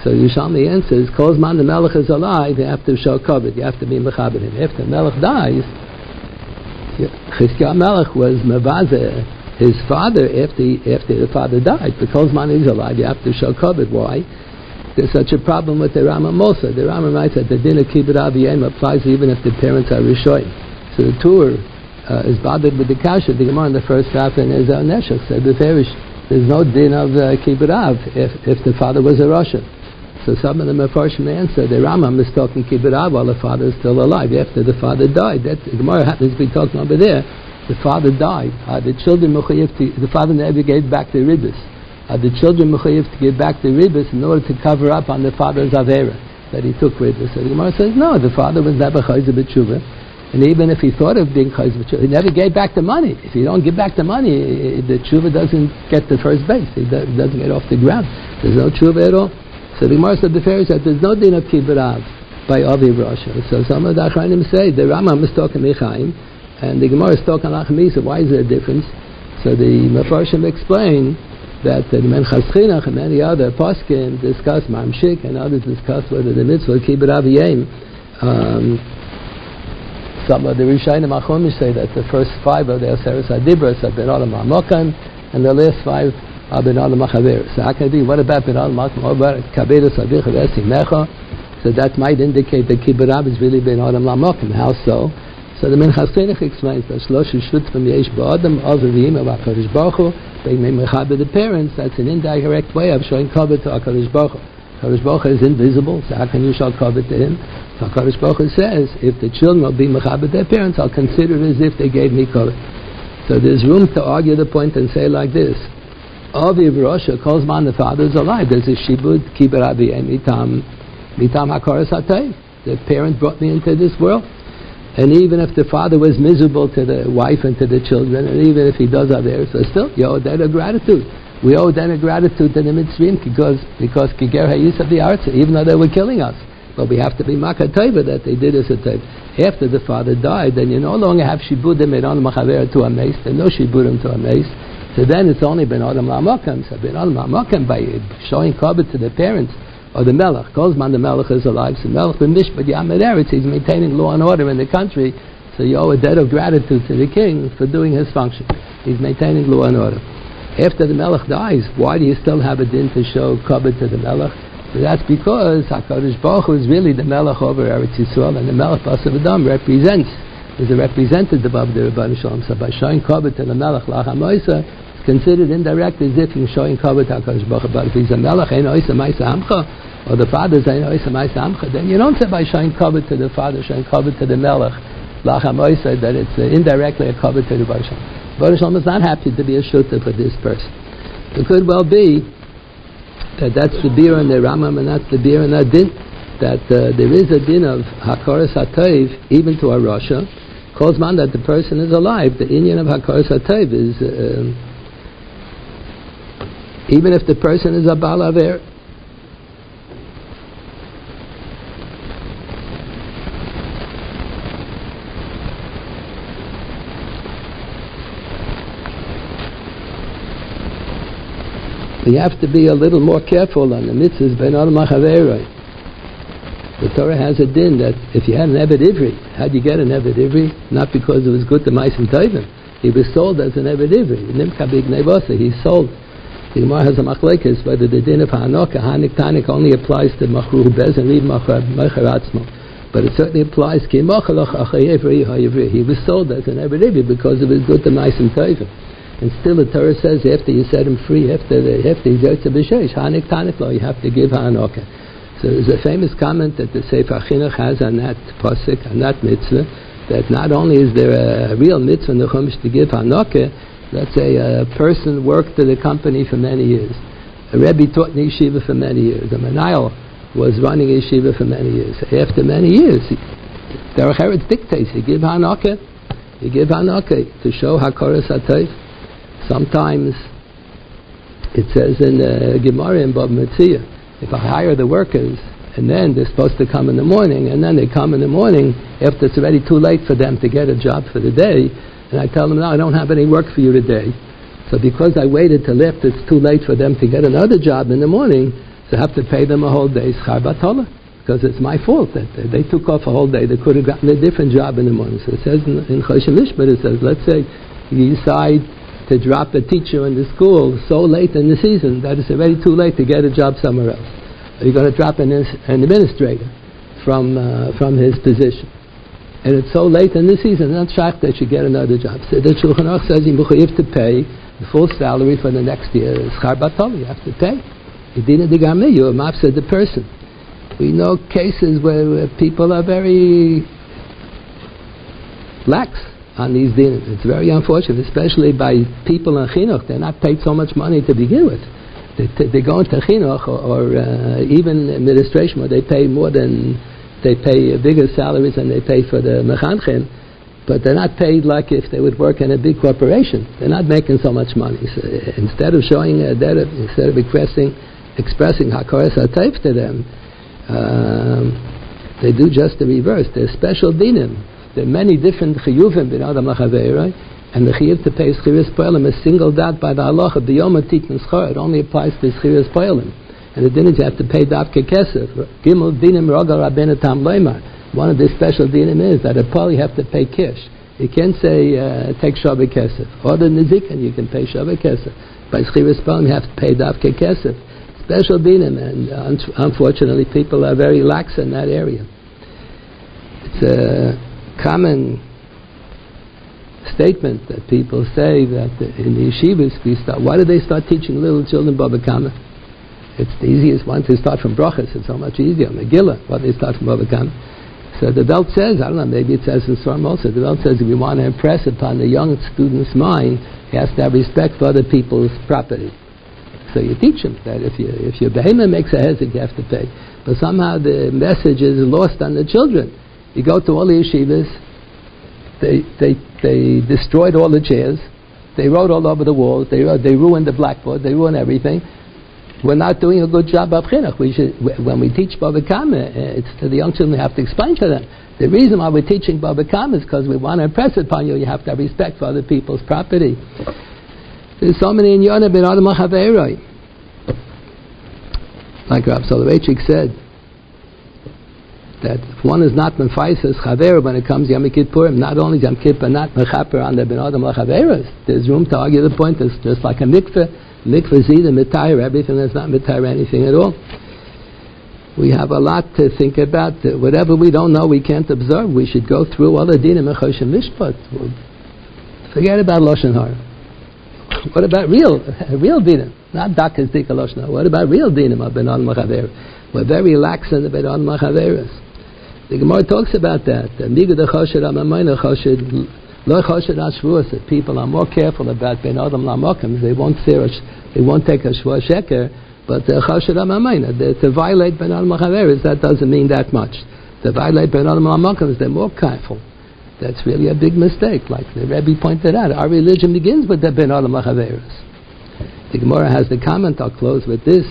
So Yerushalmi answers, Calls man the Melech is alive, you have to show covered, you have to be mechabed him. If the Melech dies, Chizkiah Melech was Mevazeh, his father, after, after the father died. Because man is alive, you have to show covered. Why? There's such a problem with the Rama Mosa. The Rama writes that the din of Kibbut Aviyim applies even if the parents are Rishoyim. So the Tur uh, is bothered with the kasha. The Gemara in the first half in Eizehu Neshech said the there's no din of uh, Av if, if the father was a Russian. So some of the Mefarshim answer, the Rambam is talking Kibbut Av while the father is still alive. After the father died, that the Gemara happens to be talking over there. The father died. Uh, the children the father never gave back the ribbis. Uh, the children mechayiv to give back the ribbis in order to cover up on the father's avera that he took ribbis. So the Gemara says, no, the father was never chayzer b'tshuva. And even if he thought of being b'tshuva, he never gave back the money. If you don't give back the money, the tshuva doesn't get the first base. It doesn't get off the ground. There's no tshuva at all. So the Gemara said the Pharaoh said there's no din of kibbut by Avi Rasha. So some of the Achranim say the Rambam is talking Mechaim and the Gemara is talking Achmisa. Why is there a difference? So the Mefarshim explain that the Minchas Chinuch and many other poskim discuss Mamshik and others discuss whether the mitzvah kibbut aviyim. Um, some of the Rishayim Achomish say that the first five of the Aseres Adibras have been Olam HaMokam, and the last five ben adam machaver. So how can it be? What about ben adam machaver? Oh, Kaberu savich v'esimecha. So that might indicate that kibbut is really ben adam lamokim. How so? So the Minchas Chinuch explains that Shlosh Shutzim Yesh Ba'adam Av V'yim of HaKadosh Baruch Hu they may mechaber the parents that's an indirect way of showing cover to HaKadosh Baruch Hu HaKadosh Baruch Hu is invisible so how can you show cover to him so HaKadosh Baruch Hu says if the children will be mechaber their parents I'll consider it as if they gave me cover so there's room to argue the point and say like this Aviv Rosha calls man the father is alive there's a shibud kibar aviyem mitam mitam HaKaras the parent brought me into this world and even if the father was miserable to the wife and to the children, and even if he does others, so still, you owe that a gratitude. We owe that a gratitude to the Mitzvim because, because Kiger Hayis of the arts, even though they were killing us. But we have to be Makatayva that they did us a type. After the father died, then you no longer have Shibudim Eron Machaver to a mace, there's no Shibudim to a mace. So then it's only Ben Adam Lamakam. So Ben Adam Lamakam by showing Kabbat to the parents or the Melech. Kozman the Melech is alive. So Melech ben Mishpat Eretz, he's maintaining law and order in the country. So you owe a debt of gratitude to the king for doing his function. He's maintaining law and order. After the Melech dies, why do you still have a din to show cover to the Melech? That's because HaKadosh Baruch Hu is really the Melech over Eretz Yisrael, and the Melech Basav Adam represents, is a representative of the Rebbeinu Shalom. So by showing cover to the Melech Lacham it's considered indirect as if he's showing cover to HaKadosh Baruch. But if he's a Melech, Ein Oisa Maisa Amcha, or the father is Ein Oisa Maisa Amcha, then you don't say by showing cover to the father, showing cover to the Melech, Lacham Oisa, that it's uh, indirectly a cover to the Baruch Shalom. Baruch Shalom is not happy to be a shooter for this person. It could well be that that's the beer and the Rambam and that's the beer and that din, that uh, there is a din of Hakaras HaToiv, even to a Rasha, calls man that the person is alive. The Indian of Hakaras HaToiv is, uh, even if the person is a Balaver, we have to be a little more careful on the mitzvahs ben al The Torah has a din that if you had an Eved Ivri, how'd you get an Eved Ivri? Not because it was good to mice and tovim. He was sold as an Eved Ivri. Nimka big nevasa. He's sold. The Gemara has a machlekes whether the din of Hanoka, Hanik Tanik, only applies to Machru Bez and leave Machar Atzmo. But it certainly applies to. He was sold as an Eved Ivri because it was good to mice and tovim. And still the Torah says after you set him free, after the, after he's yotze b'sheish, hanik tanik you have to give hanoka. So there's a famous comment that the Sefer Chinuch has on that pasuk, on that mitzvah, that not only is there a real mitzvah in the Chumash to give hanoka, let's say a person worked at a company for many years. A Rebbe taught in yeshiva for many years. A Manayel was running yeshiva for many years. After many years, Derech Eretz dictates, you give hanoka, you give hanoka to show hakaras hatayv. Sometimes it says in uh, Gemara in Bava Metzia, if I hire the workers and then they're supposed to come in the morning and then they come in the morning after it's already too late for them to get a job for the day and I tell them, no, I don't have any work for you today. So because I waited till after it's too late for them to get another job in the morning, so I have to pay them a whole day's charbatola because it's my fault that they, took off a whole day. They could have gotten a different job in the morning. So it says in, in Choshen it says, let's say you decide to drop a teacher in the school so late in the season that it's already too late to get a job somewhere else. Are you going to drop an, an administrator from, uh, from his position? And it's so late in the season, not shocked that you get another job. So the Shulchan Aruch says you have to pay the full salary for the next year. It's charbatol, you have to pay. Yedina digame, you mafsed the person. We know cases where, where people are very lax on these dinim. It's very unfortunate, especially by people in chinuch. They're not paid so much money to begin with. They, they go into chinuch or, or uh, even administration where they pay more than they pay bigger salaries than they pay for the mechanchim, but they're not paid like if they would work in a big corporation. They're not making so much money. So instead of showing a debt, instead of expressing expressing hakaras hatayv to them, um, they do just the reverse. They're special dinim there are many different chiyuvim in Adam Lachaveira, and the chiyuv to pay schiras poelim is singled out by the halacha tikkun schar. It only applies to schiras poelim. And the dinim you have to pay davke kesef. Gimel dinim rabbeinu tam leimar. One of the special dinim is that at Paul you have to pay kish. You can't say uh, take shabbat kesef. Or the nizikin you can pay shabbat kesef. By schiras poelim you have to pay davke kesef. Special dinim, and uh, unfortunately people are very lax in that area. It's a uh, common statement that people say that in the yeshivas we start. Why do they start teaching little children Baba Kama? It's the easiest one to start from brachas. It's so much easier. Megillah, why they start from Baba Kama? So the belt says, I don't know, maybe it says in Storm also, the belt says if you want to impress upon the young student's mind, he has to have respect for other people's property. So you teach him that if, you, if your behemoth makes a hezek, you have to pay. But somehow the message is lost on the children. You go to all the yeshivas, they, they, they destroyed all the chairs, they wrote all over the walls, they, wrote, they ruined the blackboard, they ruined everything. We're not doing a good job of chinuch. We should, when we teach Baba Kama, uh, it's to the young children we have to explain to them. The reason why we're teaching Baba Kama is because we want to impress upon you. You have to have respect for other people's property. There's so many in Yonah ben Adam Like Rav Soloveitchik said, that if one is not menfaises chaver when it comes Yom Kippurim, not only Yom Kippur, not mechaper on the ben adam there's room to argue the point. It's just like a mikveh. Mikveh either mitayr everything that's not mitayr anything at all. We have a lot to think about. Whatever we don't know, we can't observe. We should go through all the dinim and choshen mishpat. Forget about lashon hara. What about real, real dinim? Not dakas lashon What about real dinim of ben adam We're very lax in the ben adam the Gemara talks about that. That people are more careful about ben adam lamokim. They won't say they won't take a shvua sheker, but choshed. To violate ben adam lachaveres, that doesn't mean that much. To violate ben adam lamokim, they're more careful. That's really a big mistake. Like the Rebbe pointed out, our religion begins with the ben adam lachaveres. The Gemara has the comment. I'll close with this.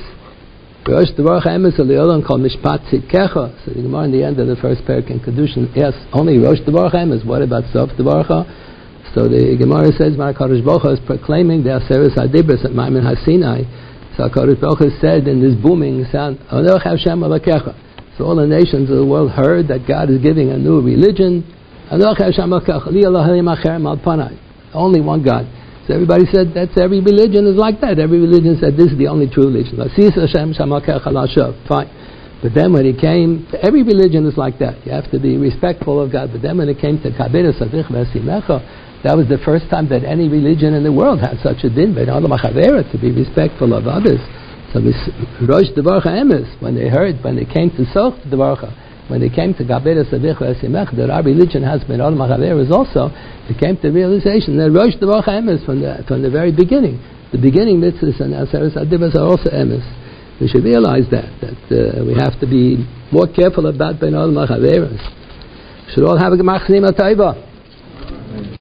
Rosh Devarach Emes Eliolam called Mishpat Tzidkecha. So the Gemara in the end of the first parak in Kedushin, yes, only Rosh Devarach Emes. What about Sof Devarach? So the Gemara says, "My Kadosh Baruch is proclaiming the Aseres Adibris at Maimon HaSinai. So Kadosh Baruch said in this booming sound, Onoch Hashem Alakecha. So all the nations of the world heard that God is giving a new religion. Only one God. So everybody said that's every religion is like that. Every religion said this is the only true religion. Fine. But then when it came, every religion is like that. You have to be respectful of God. But then when it came to Kabir Savich that was the first time that any religion in the world had such a din, to be respectful of others. So Rosh Devarcha Emes, when they heard, when they came to Soch Devarcha, when they came to Gabera Savich Vesimech, that our religion has been Al Machaveras also, they came to realization that Rosh Devach Emes from the, from the very beginning. The beginning mitzvahs and Aseres Adibas are also Emes. We should realize that, that uh, we have to be more careful about Ben Al Machaveras. Should all have a Gemach Taiva.